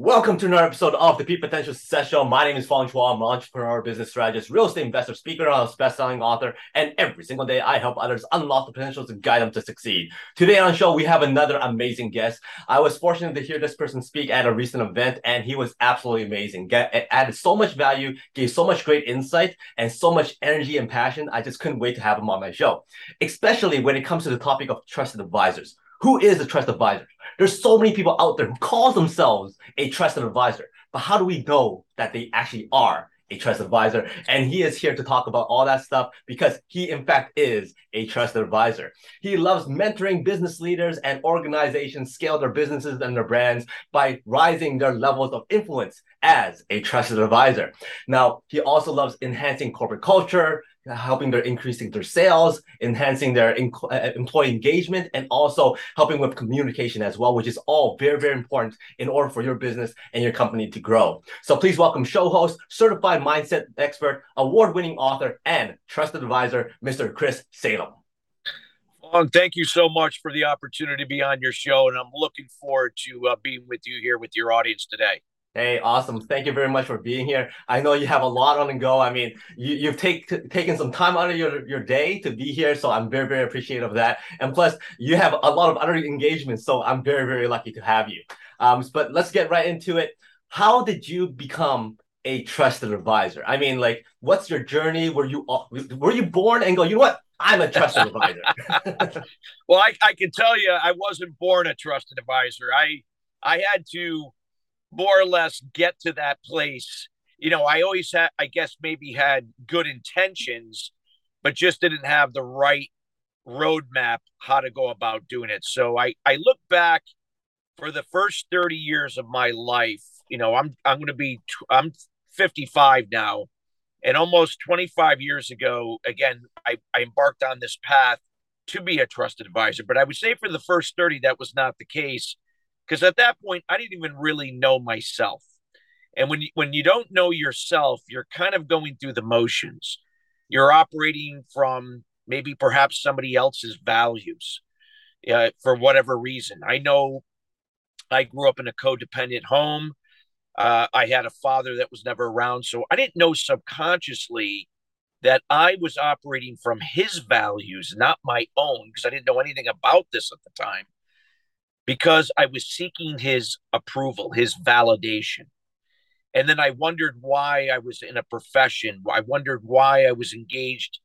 Welcome to another episode of the Peak Potential Success Show. My name is Fong Chua. I'm an entrepreneur, business strategist, real estate investor, speaker, and best-selling author. And every single day, I help others unlock the potential to guide them to succeed. Today on the show, we have another amazing guest. I was fortunate to hear this person speak at a recent event, and he was absolutely amazing. Get, added so much value, gave so much great insight, and so much energy and passion. I just couldn't wait to have him on my show, especially when it comes to the topic of trusted advisors. Who is a trusted advisor? There's so many people out there who call themselves a trusted advisor, but how do we know that they actually are a trusted advisor? And he is here to talk about all that stuff because he, in fact, is a trusted advisor. He loves mentoring business leaders and organizations scale their businesses and their brands by rising their levels of influence as a trusted advisor. Now, he also loves enhancing corporate culture, helping their increasing their sales, enhancing their uh, employee engagement, and also helping with communication as well, which is all very, very important in order for your business and your company to grow. So please welcome show host, certified mindset expert, award-winning author, and trusted advisor, Mr. Chris Salem. Thank you so much for the opportunity to be on your show, and I'm looking forward to uh, being with you here with your audience today. Hey, awesome. Thank you very much for being here. I know you have a lot on the go. I mean, you, you've take, taken some time out of your, your day to be here. So I'm very, very appreciative of that. And plus, you have a lot of other engagements. So I'm very, very lucky to have you. Um, but let's get right into it. How did you become a trusted advisor? I mean, like, what's your journey? Were you were you born and go, you know what? I'm a trusted advisor. well, I, I can tell you, I wasn't born a trusted advisor. I I had to more or less get to that place. You know, I always had, I guess, maybe had good intentions, but just didn't have the right roadmap how to go about doing it. So I, I look back for the first 30 years of my life. You know, I'm, I'm going to be, I'm 55 now. And almost 25 years ago, again, I, I embarked on this path to be a trusted advisor. But I would say for the first 30, that was not the case because at that point I didn't even really know myself. And when you, when you don't know yourself, you're kind of going through the motions. You're operating from maybe perhaps somebody else's values uh, for whatever reason. I know I grew up in a codependent home. Uh, I had a father that was never around, so I didn't know subconsciously that I was operating from his values, not my own, because I didn't know anything about this at the time because I was seeking his approval, his validation. And then I wondered why I was in a profession. I wondered why I was engaged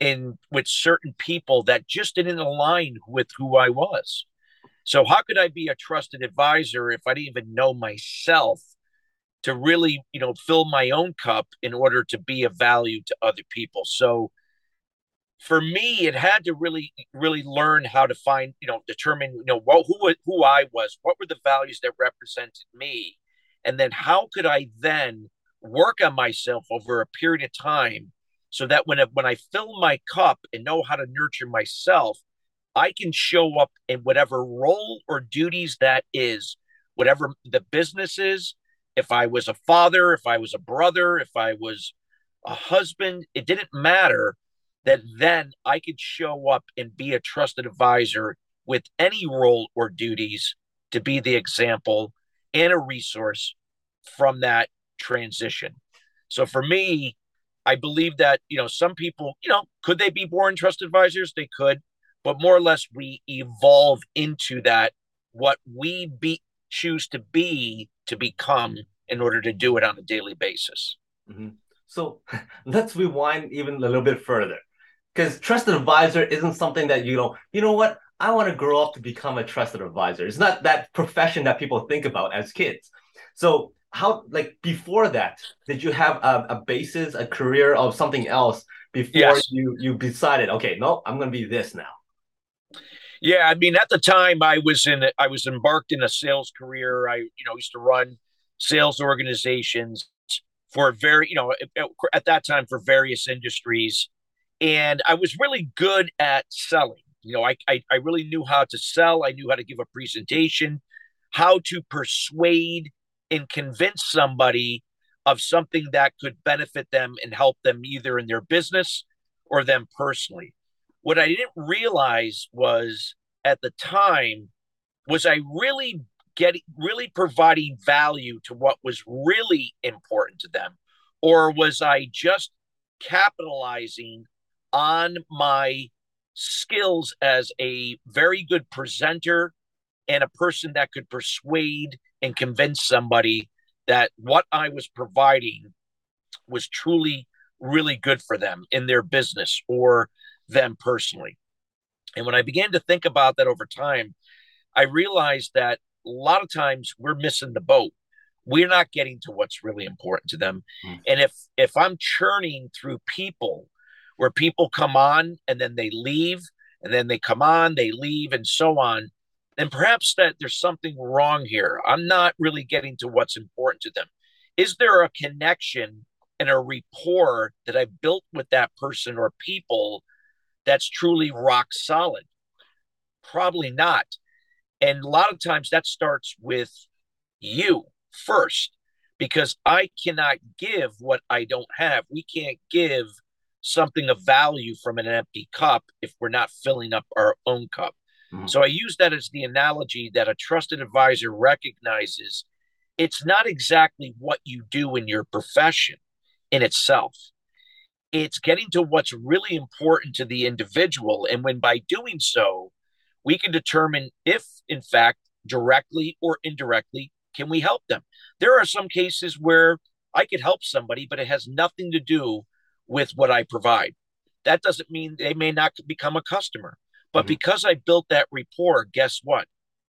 in with certain people that just didn't align with who I was. So how could I be a trusted advisor if I didn't even know myself to really, you know, fill my own cup in order to be of value to other people? So for me, it had to really, really learn how to find, you know, determine, you know, what, who, who I was, what were the values that represented me, and then how could I then work on myself over a period of time, so that when when I fill my cup and know how to nurture myself, I can show up in whatever role or duties that is, whatever the business is. If I was a father, if I was a brother, if I was a husband, it didn't matter that then I could show up and be a trusted advisor with any role or duties to be the example and a resource from that transition. So for me, I believe that, you know, some people, you know, could they be born trusted advisors? They could, but more or less we evolve into that what we be choose to be to become in order to do it on a daily basis. Mm-hmm. So let's rewind even a little bit further because trusted advisor isn't something that you know you know what? I want to grow up to become a trusted advisor. It's not that profession that people think about as kids. So how like before that did you have a, a basis a career of something else before yes. you you decided okay no i'm going to be this now yeah i mean at the time i was in i was embarked in a sales career. I you know used to run sales organizations for very you know at that time for various industries and I was really good at selling. You know, I, I, I really knew how to sell. I knew how to give a presentation, how to persuade and convince somebody of something that could benefit them and help them either in their business or them personally. What I didn't realize was at the time was I really getting really providing value to what was really important to them or was i just capitalizing on my skills as a very good presenter and a person that could persuade and convince somebody that what I was providing was truly really good for them in their business or them personally. And when I began to think about that over time, I realized that a lot of times we're missing the boat. We're not getting to what's really important to them. Mm. And if if I'm churning through people where people come on and then they leave and then they come on, they leave and so on, then perhaps that there's something wrong here. I'm not really getting to what's important to them. Is there a connection and a rapport that I built with that person or people that's truly rock solid? Probably not. And a lot of times that starts with you first, because I cannot give what I don't have. We can't give something of value from an empty cup if we're not filling up our own cup. Mm-hmm. So I use that as the analogy that a trusted advisor recognizes it's not exactly what you do in your profession in itself. It's getting to what's really important to the individual. And when by doing so, we can determine if, in fact, directly or indirectly, can we help them? There are some cases where I could help somebody, but it has nothing to do with what I provide. That doesn't mean they may not become a customer. But mm-hmm. because I built that rapport, guess what?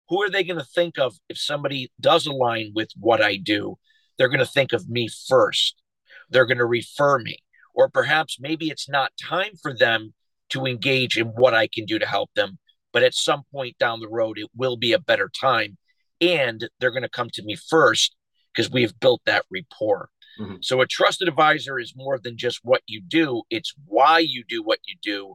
Who are they going to think of if somebody does align with what I do? They're going to think of me first. They're going to refer me. Or perhaps maybe it's not time for them to engage in what I can do to help them. But at some point down the road, it will be a better time. And they're going to come to me first because we've built that rapport. Mm-hmm. So a trusted advisor is more than just what you do, it's why you do what you do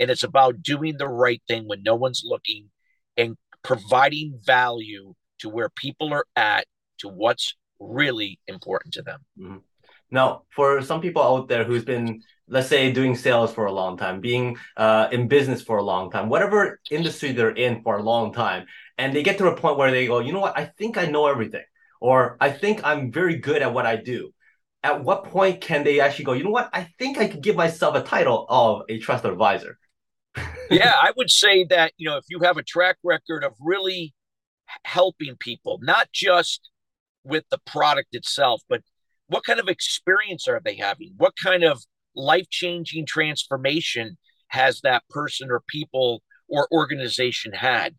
and it's about doing the right thing when no one's looking and providing value to where people are at to what's really important to them. Mm-hmm. Now, for some people out there who's been, let's say, doing sales for a long time, being uh, in business for a long time, whatever industry they're in for a long time, and they get to a point where they go, you know what, I think I know everything, or I think I'm very good at what I do. At what point can they actually go, you know what, I think I could give myself a title of a trusted advisor? yeah, I would say that, you know, if you have a track record of really helping people, not just with the product itself, but what kind of experience are they having? What kind of life changing transformation has that person or people or organization had?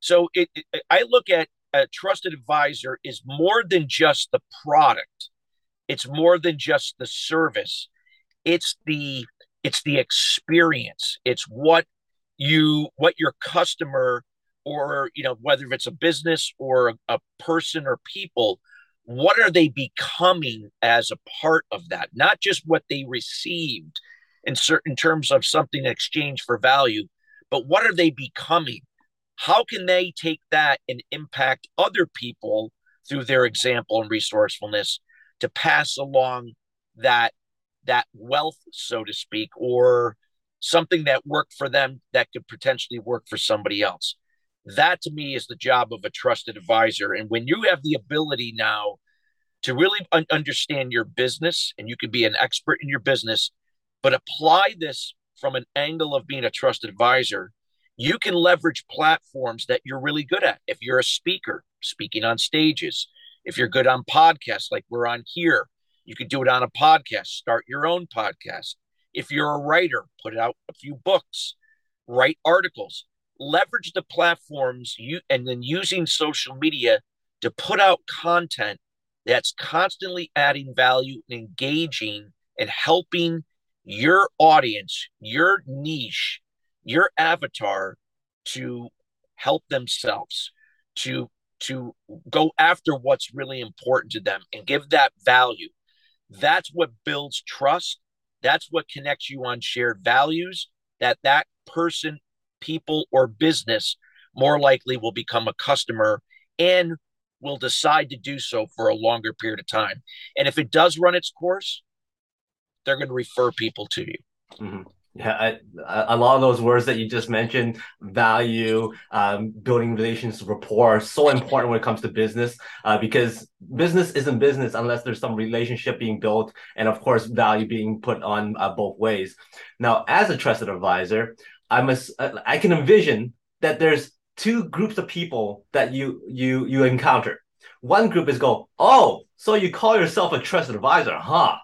So it, it, I look at a trusted advisor is more than just the product. It's more than just the service. It's the it's the experience. It's what you what your customer or you know whether it's a business or a, a person or people what are they becoming as a part of that? Not just what they received in certain terms of something in exchange for value but what are they becoming? How can they take that and impact other people through their example and resourcefulness to pass along that that wealth, so to speak, or something that worked for them that could potentially work for somebody else. That to me is the job of a trusted advisor. And when you have the ability now to really un- understand your business and you can be an expert in your business, but apply this from an angle of being a trusted advisor, you can leverage platforms that you're really good at. If you're a speaker, speaking on stages, if you're good on podcasts like we're on here, you could do it on a podcast, start your own podcast. If you're a writer, put out a few books, write articles, leverage the platforms you and then using social media to put out content that's constantly adding value and engaging and helping your audience, your niche, your avatar to help themselves, to to go after what's really important to them and give that value. That's what builds trust. That's what connects you on shared values that that person, people, or business more likely will become a customer and will decide to do so for a longer period of time. And if it does run its course, they're going to refer people to you. Mm-hmm. Yeah, I, a lot of those words that you just mentioned, value, um, building relations, rapport—are so important when it comes to business uh, because business isn't business unless there's some relationship being built and, of course, value being put on uh, both ways. Now, as a trusted advisor, I must I can envision that there's two groups of people that you you you encounter. One group is go, oh, so you call yourself a trusted advisor, huh?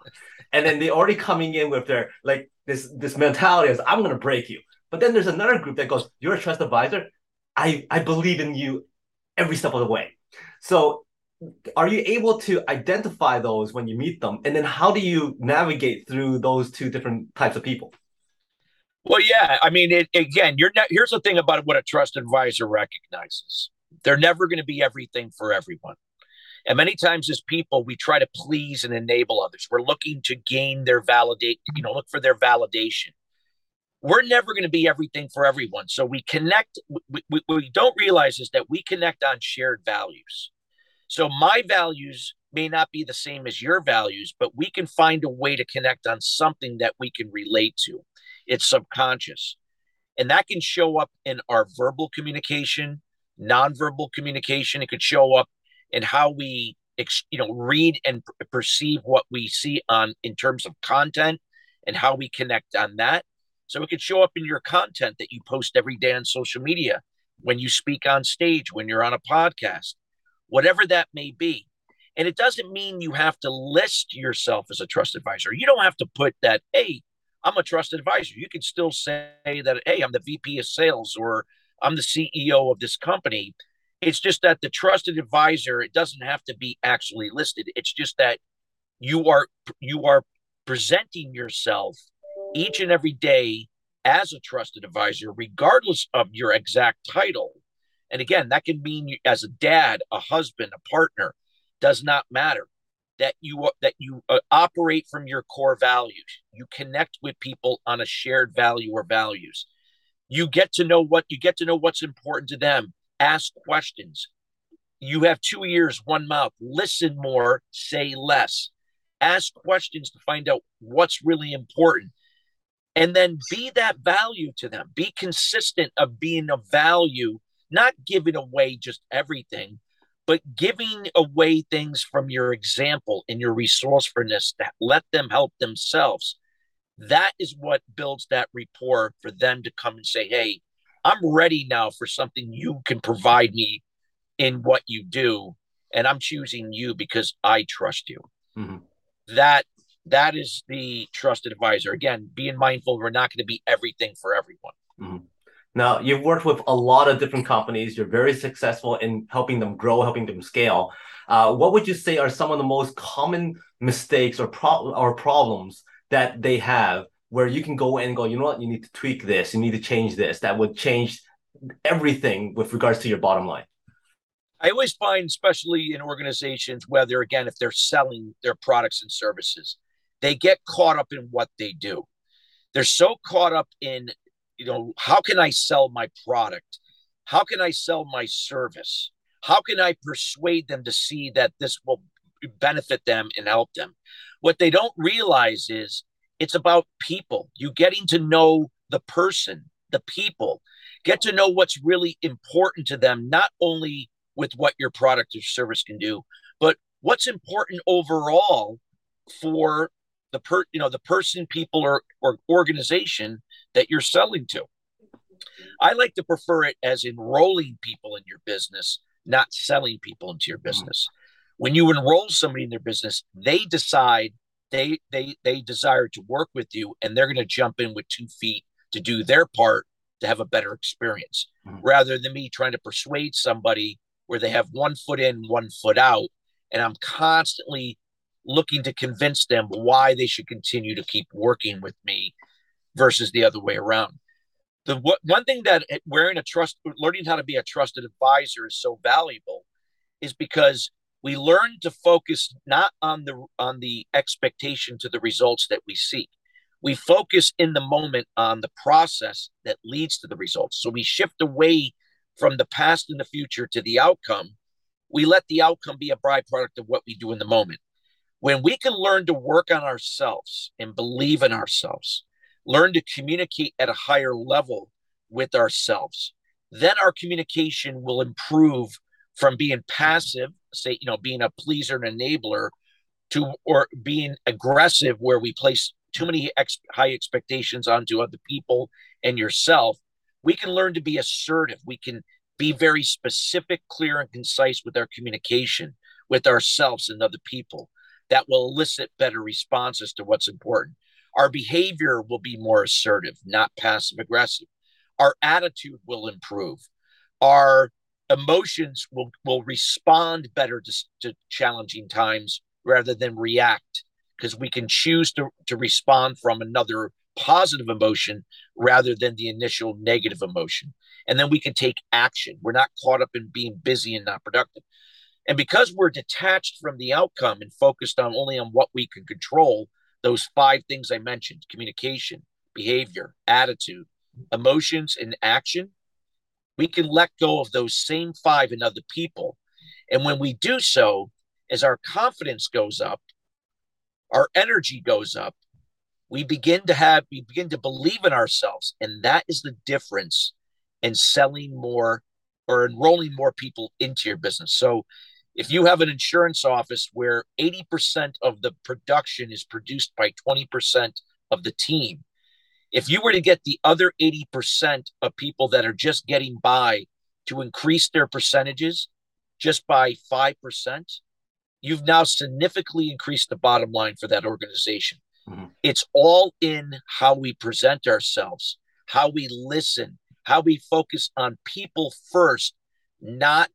And then they already coming in with their like this this mentality is I'm gonna break you. But then there's another group that goes, You're a trust advisor. I I believe in you every step of the way. So are you able to identify those when you meet them? And then how do you navigate through those two different types of people? Well, yeah. I mean, it, again, you're not, here's the thing about what a trust advisor recognizes they're never going to be everything for everyone. And many times as people, we try to please and enable others. We're looking to gain their validate, you know, look for their validation. We're never going to be everything for everyone. So we connect. We, we, we don't realize is that we connect on shared values. So my values may not be the same as your values, but we can find a way to connect on something that we can relate to. It's subconscious. And that can show up in our verbal communication, nonverbal communication. It could show up and how we you know read and perceive what we see on in terms of content and how we connect on that. So it could show up in your content that you post every day on social media when you speak on stage when you're on a podcast whatever that may be. And it doesn't mean you have to list yourself as a trust advisor. You don't have to put that hey i'm a trust advisor. You can still say that hey i'm the vp of sales or i'm the ceo of this company it's just that the trusted advisor, it doesn't have to be actually listed. It's just that you are you are presenting yourself each and every day as a trusted advisor, regardless of your exact title. And again, that can mean as a dad, a husband, a partner, does not matter. That you that you uh, operate from your core values. You connect with people on a shared value or values. You get to know what you get to know what's important to them ask questions. You have two ears, one mouth. Listen more, say less. Ask questions to find out what's really important. And then be that value to them. Be consistent of being a value, not giving away just everything, but giving away things from your example and your resourcefulness that let them help themselves. That is what builds that rapport for them to come and say, Hey, I'm ready now for something you can provide me in what you do, and I'm choosing you because I trust you. Mm-hmm. That that is the trusted advisor. Again, being mindful we're not going to be everything for everyone. Mm-hmm. Now, you've worked with a lot of different companies. You're very successful in helping them grow, helping them scale. Uh, what would you say are some of the most common mistakes or pro- or problems that they have where you can go in and go, you know what, you need to tweak this, you need to change this. That would change everything with regards to your bottom line. I always find, especially in organizations, whether again, if they're selling their products and services, they get caught up in what they do. They're so caught up in, you know, how can I sell my product? How can I sell my service? How can I persuade them to see that this will benefit them and help them? What they don't realize is it's about people. You getting to know the person, the people, get to know what's really important to them, not only with what your product or service can do, but what's important overall for the per you know the person, people, or or organization that you're selling to. I like to prefer it as enrolling people in your business, not selling people into your hmm. business. When you enroll somebody in their business, they decide they they they desire to work with you and they're going to jump in with two feet to do their part to have a better experience mm-hmm. rather than me trying to persuade somebody where they have one foot in one foot out and i'm constantly looking to convince them why they should continue to keep working with me versus the other way around the one thing that wearing a trust learning how to be a trusted advisor is so valuable is because we learn to focus not on the on the expectation to the results that we seek. We focus in the moment on the process that leads to the results. So we shift away from the past and the future to the outcome. We let the outcome be a byproduct of what we do in the moment. When we can learn to work on ourselves and believe in ourselves learn to communicate at a higher level with ourselves. Then our communication will improve from being passive, say, you know, being a pleaser and enabler, to or being aggressive, where we place too many ex- high expectations onto other people and yourself. We can learn to be assertive. We can be very specific, clear, and concise with our communication with ourselves and other people. That will elicit better responses to what's important. Our behavior will be more assertive, not passive aggressive. Our attitude will improve. Our emotions will, will respond better to, to challenging times rather than react because we can choose to, to respond from another positive emotion rather than the initial negative emotion. And then we can take action. We're not caught up in being busy and not productive. And because we're detached from the outcome and focused on only on what we can control, those five things I mentioned communication, behavior, attitude, emotions, and action we can let go of those same five in other people. And when we do so, as our confidence goes up, our energy goes up, we begin to have, we begin to believe in ourselves. And that is the difference in selling more or enrolling more people into your business. So if you have an insurance office where 80% of the production is produced by 20% of the team, if you were to get the other 80% of people that are just getting by to increase their percentages just by 5%, you've now significantly increased the bottom line for that organization. Mm-hmm. It's all in how we present ourselves, how we listen, how we focus on people first, not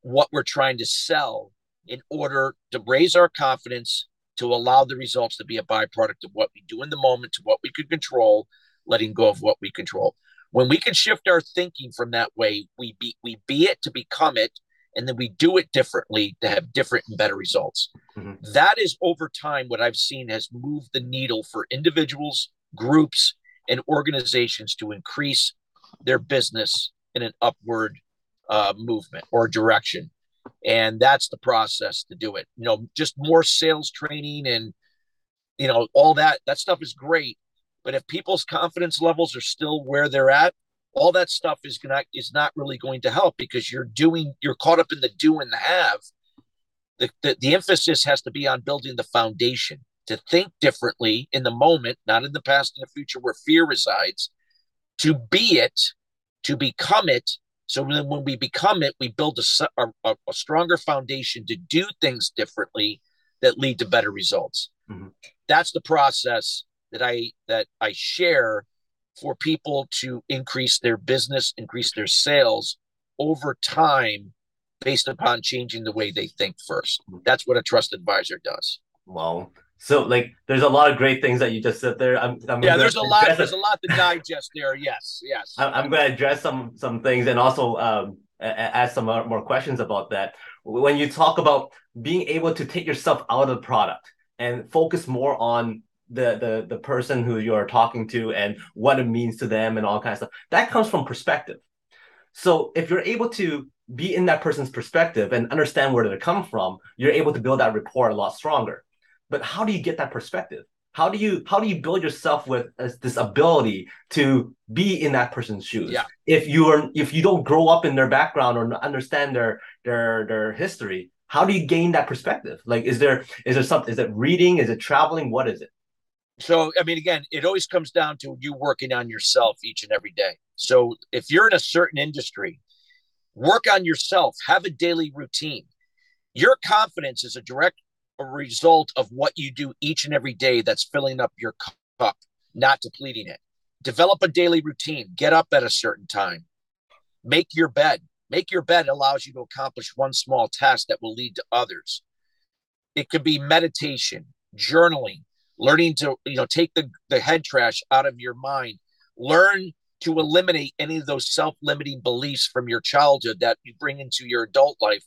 what we're trying to sell in order to raise our confidence to allow the results to be a byproduct of what we do in the moment to what we could control letting go of what we control. When we can shift our thinking from that way, we be we be it to become it, and then we do it differently to have different and better results. Mm-hmm. That is over time what I've seen has moved the needle for individuals, groups, and organizations to increase their business in an upward uh, movement or direction. And that's the process to do it. You know, just more sales training and you know all that that stuff is great but if people's confidence levels are still where they're at, all that stuff is gonna is not really going to help because you're doing you're caught up in the do and the have. The, the, the emphasis has to be on building the foundation to think differently in the moment, not in the past and the future where fear resides, to be it, to become it. So then when we become it, we build a, a, a stronger foundation to do things differently that lead to better results. Mm-hmm. That's the process that I that I share for people to increase their business, increase their sales over time based upon changing the way they think first. That's what a trust advisor does. Wow. So like there's a lot of great things that you just said there. I'm, I'm yeah, there's a lot there's a lot to digest there. Yes, yes. I'm, I'm going to address some some things and also um, ask some more questions about that. When you talk about being able to take yourself out of the product and focus more on the the the person who you are talking to and what it means to them and all kinds of stuff. That comes from perspective. So if you're able to be in that person's perspective and understand where they come from, you're able to build that rapport a lot stronger. But how do you get that perspective? How do you how do you build yourself with this ability to be in that person's shoes? Yeah. If you are if you don't grow up in their background or understand their their their history, how do you gain that perspective? Like, is there is there something? Is it reading? Is it traveling? What is it? So, I mean, again, it always comes down to you working on yourself each and every day. So, if you're in a certain industry, work on yourself, have a daily routine. Your confidence is a direct result of what you do each and every day that's filling up your cup, not depleting it. Develop a daily routine, get up at a certain time, make your bed. Make your bed allows you to accomplish one small task that will lead to others. It could be meditation, journaling, learning to you know take the, the head trash out of your mind. Learn to eliminate any of those self-limiting beliefs from your childhood that you bring into your adult life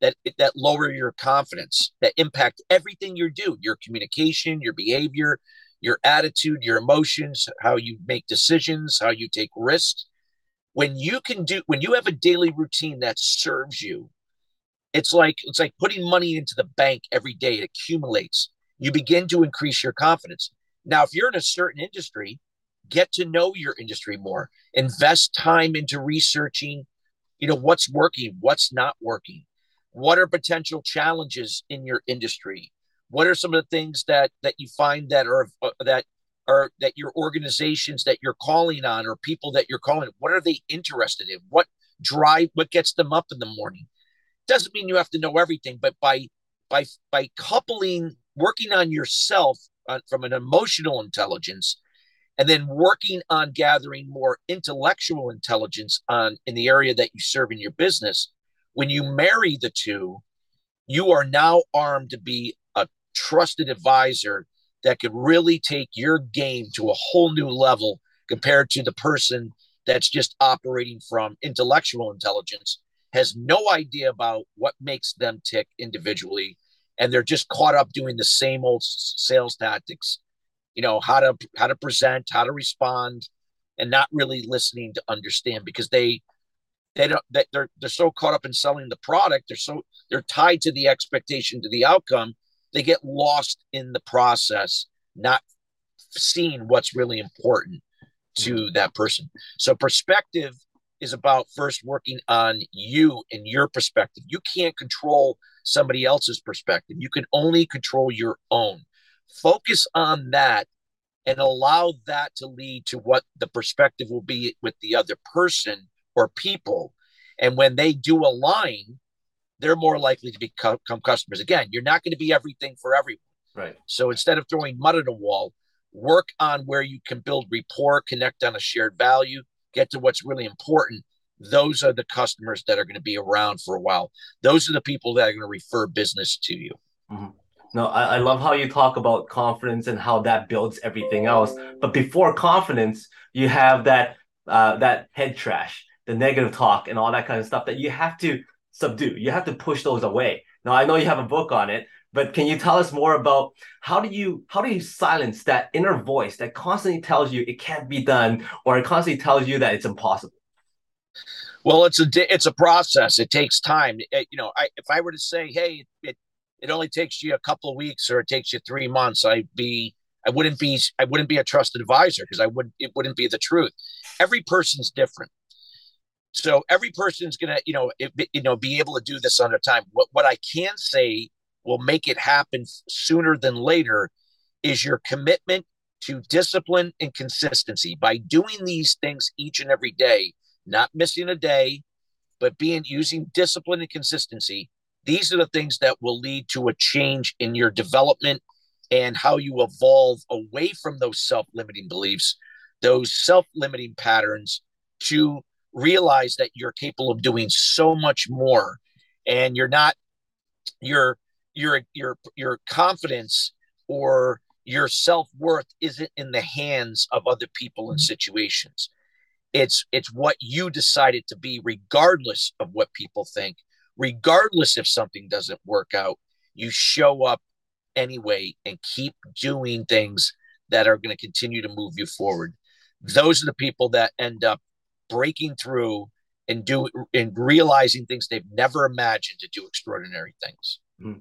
that that lower your confidence that impact everything you do your communication your behavior your attitude your emotions how you make decisions how you take risks. When you can do when you have a daily routine that serves you it's like it's like putting money into the bank every day. It accumulates you begin to increase your confidence. Now, if you're in a certain industry, get to know your industry more. Invest time into researching you know what's working what's not working. What are potential challenges in your industry? What are some of the things that that you find that are uh, that are that your organizations that you're calling on or people that you're calling what are they interested in? What drive what gets them up in the morning? Doesn't mean you have to know everything but by by by coupling working on yourself uh, from an emotional intelligence and then working on gathering more intellectual intelligence on in the area that you serve in your business when you marry the two you are now armed to be a trusted advisor that could really take your game to a whole new level compared to the person that's just operating from intellectual intelligence has no idea about what makes them tick individually and they're just caught up doing the same old sales tactics. You know how to how to present how to respond and not really listening to understand because they they don't they, they're they're so caught up in selling the product they're so they're tied to the expectation to the outcome they get lost in the process not seeing what's really important to mm-hmm. that person. So perspective is about first working on you and your perspective. You can't control somebody else's perspective you can only control your own focus on that and allow that to lead to what the perspective will be with the other person or people. And when they do align, they're more likely to become customers. Again, you're not going to be everything for everyone. Right. So instead of throwing mud at a wall, work on where you can build rapport, connect on a shared value, get to what's really important. Those are the customers that are going to be around for a while. Those are the people that are going to refer business to you. Mm-hmm. No, I, I love how you talk about confidence and how that builds everything else. But before confidence, you have that uh, that head trash, the negative talk, and all that kind of stuff that you have to subdue. You have to push those away. Now, I know you have a book on it, but can you tell us more about how do you how do you silence that inner voice that constantly tells you it can't be done, or it constantly tells you that it's impossible? Well, it's a it's a process. It takes time. It, you know, I, if I were to say, "Hey, it it only takes you a couple of weeks or it takes you three months, I'd be I wouldn't be I wouldn't be a trusted advisor because I would it wouldn't be the truth. Every person's different. So every person's gonna, you know, it, you know, be able to do this under time. What what I can say will make it happen sooner than later is your commitment to discipline and consistency by doing these things each and every day, not missing a day, but being using discipline and consistency. These are the things that will lead to a change in your development and how you evolve away from those self limiting beliefs, those self limiting patterns to realize that you're capable of doing so much more. And you're not your your your your confidence or your self-worth isn't in the hands of other people and mm-hmm. situations it's it's what you decided to be regardless of what people think regardless if something doesn't work out, you show up anyway and keep doing things that are going to continue to move you forward. Those are the people that end up breaking through and do and realizing things they've never imagined to do extraordinary things. Mm-hmm.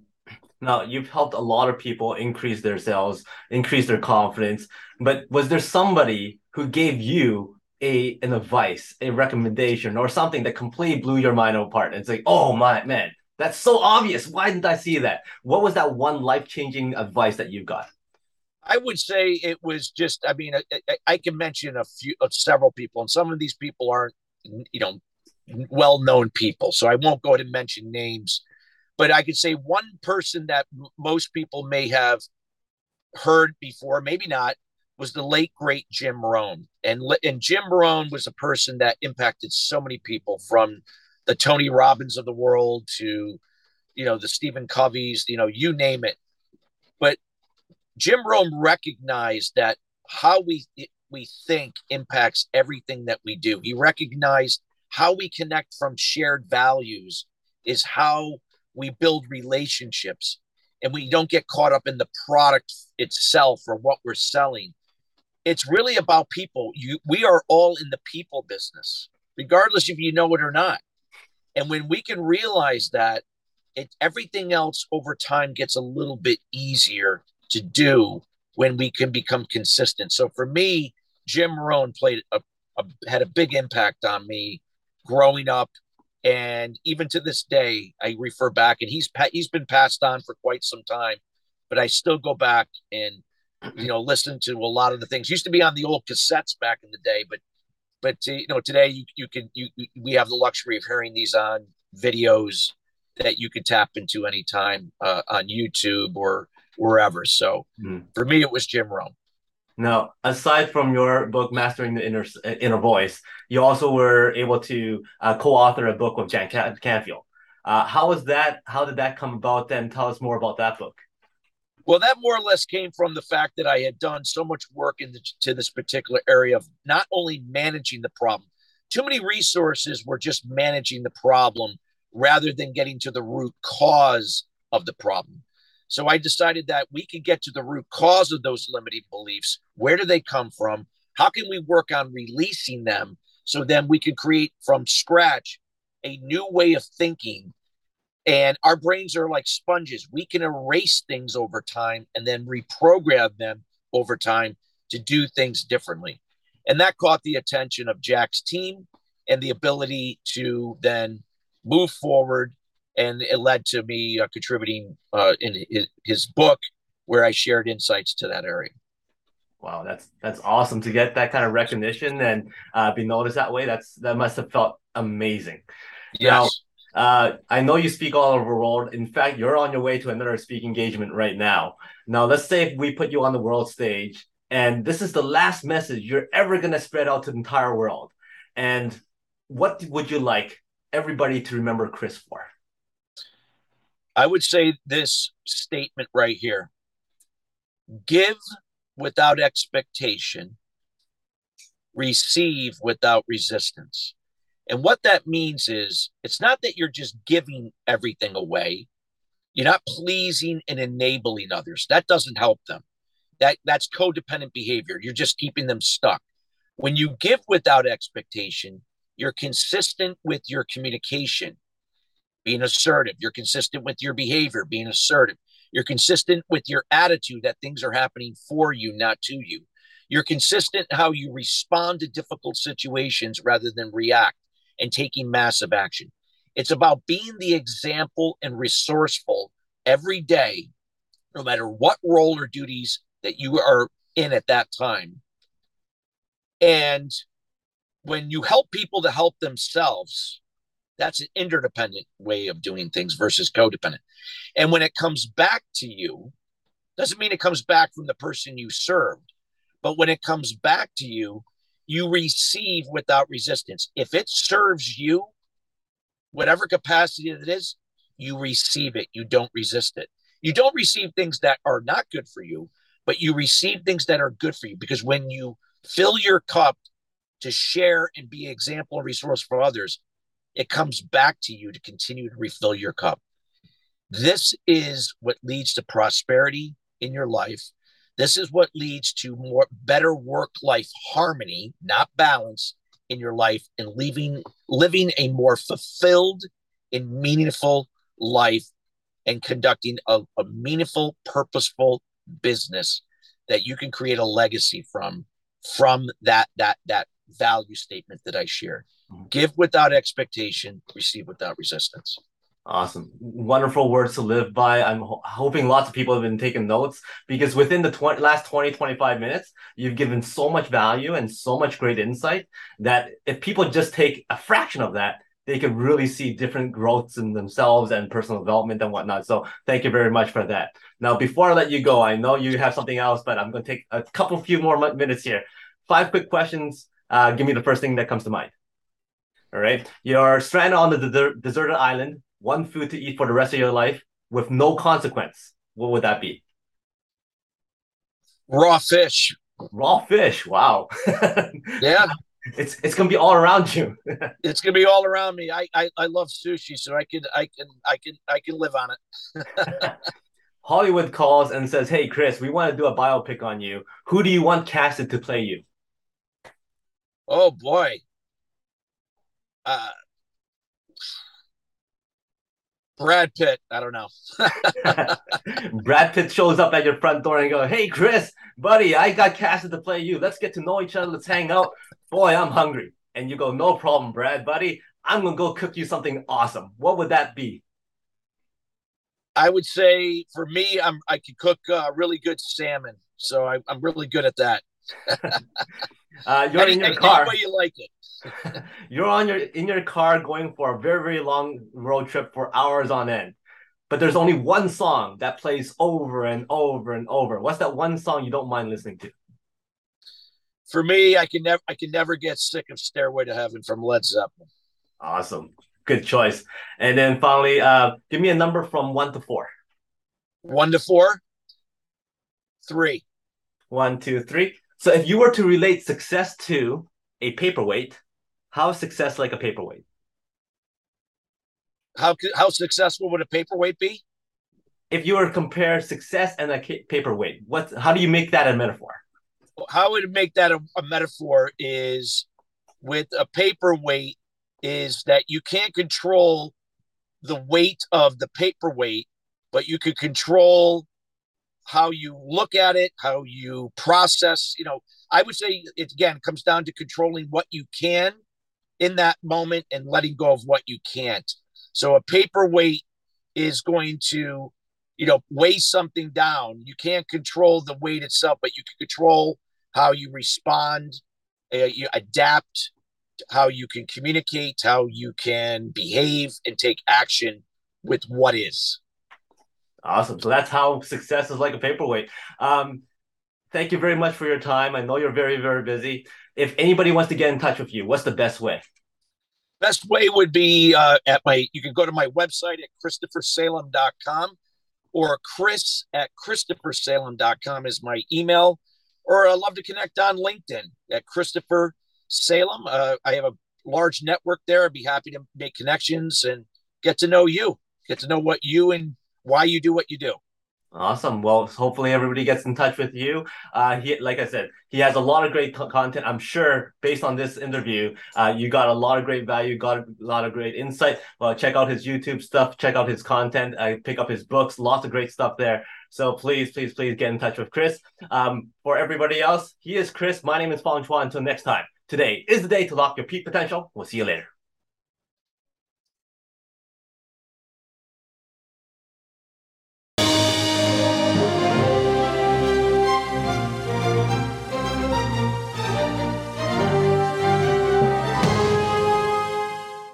Now, you've helped a lot of people increase their sales, increase their confidence, but was there somebody who gave you a an advice, a recommendation, or something that completely blew your mind apart. And it's like, oh my man, that's so obvious. Why didn't I see that? What was that one life changing advice that you got? I would say it was just. I mean, I, I can mention a few, of several people, and some of these people aren't, you know, well known people, so I won't go to mention names. But I could say one person that most people may have heard before, maybe not, was the late great Jim Rohn, and and Jim Rohn was a person that impacted so many people from the Tony Robbins of the world to you know the Stephen Coveys, you know you name it. But Jim Rohn recognized that how we we think impacts everything that we do. He recognized how we connect from shared values is how we build relationships and we don't get caught up in the product itself or what we're selling it's really about people. You we are all in the people business, regardless if you know it or not. And when we can realize that, it everything else over time gets a little bit easier to do when we can become consistent. So for me, Jim Rohn played a, a, had a big impact on me growing up, and even to this day, I refer back, and he's he's been passed on for quite some time, but I still go back and you know listen to a lot of the things. Used to be on the old cassettes back in the day, but but uh, you know today you you can you we have the luxury of hearing these on videos that you can tap into anytime uh, on YouTube or wherever. So mm. for me, it was Jim Rohn. Now, aside from your book Mastering the Inner Inner Voice, you also were able to uh, co-author a book with Jack Canfield. Uh, how was that? How did that come about? Then tell us more about that book. Well, that more or less came from the fact that I had done so much work into this particular area of not only managing the problem. Too many resources were just managing the problem rather than getting to the root cause of the problem. So I decided that we could get to the root cause of those limiting beliefs. Where do they come from? How can we work on releasing them so then we can create from scratch a new way of thinking? And our brains are like sponges. We can erase things over time and then reprogram them over time to do things differently. And that caught the attention of Jack's team and the ability to then move forward and it led to me uh, contributing uh, in his, his, book where I shared insights to that area. Wow, that's that's awesome to get that kind of recognition and uh, be noticed that way. That's that must have felt amazing. Yes. Uh, I know you speak all over the world. In fact, you're on your way to another speaking engagement right now. Now, let's say if we put you on the world stage, and this is the last message you're ever going to spread out to the entire world. And what would you like everybody to remember Chris for? I would say this statement right here give without expectation, receive without resistance. And what that means is it's not that you're just giving everything away. You're not pleasing and enabling others. That doesn't help them. That that's codependent behavior. You're just keeping them stuck. When you give without expectation, you're consistent with your communication being assertive. You're consistent with your behavior, being assertive. You're consistent with your attitude that things are happening for you, not to you. You're consistent how you respond to difficult situations rather than react and taking massive action. It's about being the example and resourceful every day, no matter what role or duties that you are in at that time. And when you help people to help themselves, that's an interdependent way of doing things versus codependent. And when it comes back to you, doesn't mean it comes back from the person you served, but when it comes back to you, you receive without resistance. If it serves you, whatever capacity it is, you receive it. You don't resist it. You don't receive things that are not good for you, but you receive things that are good for you because when you fill your cup to share and be example and resource for others, it comes back to you to continue to refill your cup. This is what leads to prosperity in your life. This is what leads to more better work life harmony, not balance in your life and living living a more fulfilled and meaningful life and conducting a, a meaningful purposeful business that you can create a legacy from from that that that value statement that I shared. Mm-hmm. Give without expectation, receive without resistance. Awesome. Wonderful words to live by. I'm ho- hoping lots of people have been taking notes because within the 20, last 20, 25 minutes, you've given so much value and so much great insight that if people just take a fraction of that, they can really see different growths in themselves and personal development and whatnot. So thank you very much for that. Now, before I let you go, I know you have something else, but I'm going to take a couple few more minutes here. Five quick questions. Uh, give me the first thing that comes to mind. All right. You're stranded on the deserted island, one food to eat for the rest of your life with no consequence. What would that be? Raw fish. Raw fish. Wow. yeah. It's it's gonna be all around you. it's gonna be all around me. I, I I love sushi, so I can I can I can I can live on it. Hollywood calls and says, "Hey, Chris, we want to do a biopic on you. Who do you want casted to play you?" Oh boy, uh, Brad Pitt. I don't know. Brad Pitt shows up at your front door and go, "Hey, Chris, buddy, I got casted to play you. Let's get to know each other. Let's hang out. Boy, I'm hungry." And you go, "No problem, Brad, buddy. I'm gonna go cook you something awesome. What would that be?" I would say for me, I'm I can cook uh, really good salmon, so I, am really good at that. uh, you're any, in your car. Any way you like it. you're on your in your car going for a very very long road trip for hours on end. But there's only one song that plays over and over and over. What's that one song you don't mind listening to? For me i can never i can never get sick of stairway to heaven from led zeppelin. Awesome. Good choice. And then finally uh give me a number from one to four. One to four? Three. One two three. So if you were to relate success to a paperweight how is success like a paperweight? How how successful would a paperweight be? If you were to compare success and a paperweight, what how do you make that a metaphor? How would make that a, a metaphor is with a paperweight is that you can't control the weight of the paperweight, but you can control how you look at it, how you process. You know, I would say it again comes down to controlling what you can in that moment and letting go of what you can't. So a paperweight is going to, you know, weigh something down. You can't control the weight itself, but you can control how you respond, uh, you adapt, how you can communicate, how you can behave and take action with what is. Awesome. So that's how success is like a paperweight. Um, thank you very much for your time. I know you're very, very busy if anybody wants to get in touch with you, what's the best way? Best way would be uh, at my, you can go to my website at christophersalem.com or chris at christophersalem.com is my email. Or I'd love to connect on LinkedIn at Christopher Salem. Uh, I have a large network there. I'd be happy to make connections and get to know you, get to know what you and why you do what you do. Awesome. Well, hopefully everybody gets in touch with you. Uh, he, like I said, he has a lot of great content. I'm sure, based on this interview, uh, you got a lot of great value, got a lot of great insight. Well, check out his YouTube stuff, check out his content, uh, pick up his books, lots of great stuff there. So please, please, please get in touch with Chris. Um, for everybody else, he is Chris. My name is Fong Chua. Until next time, today is the day to lock your peak potential. We'll see you later.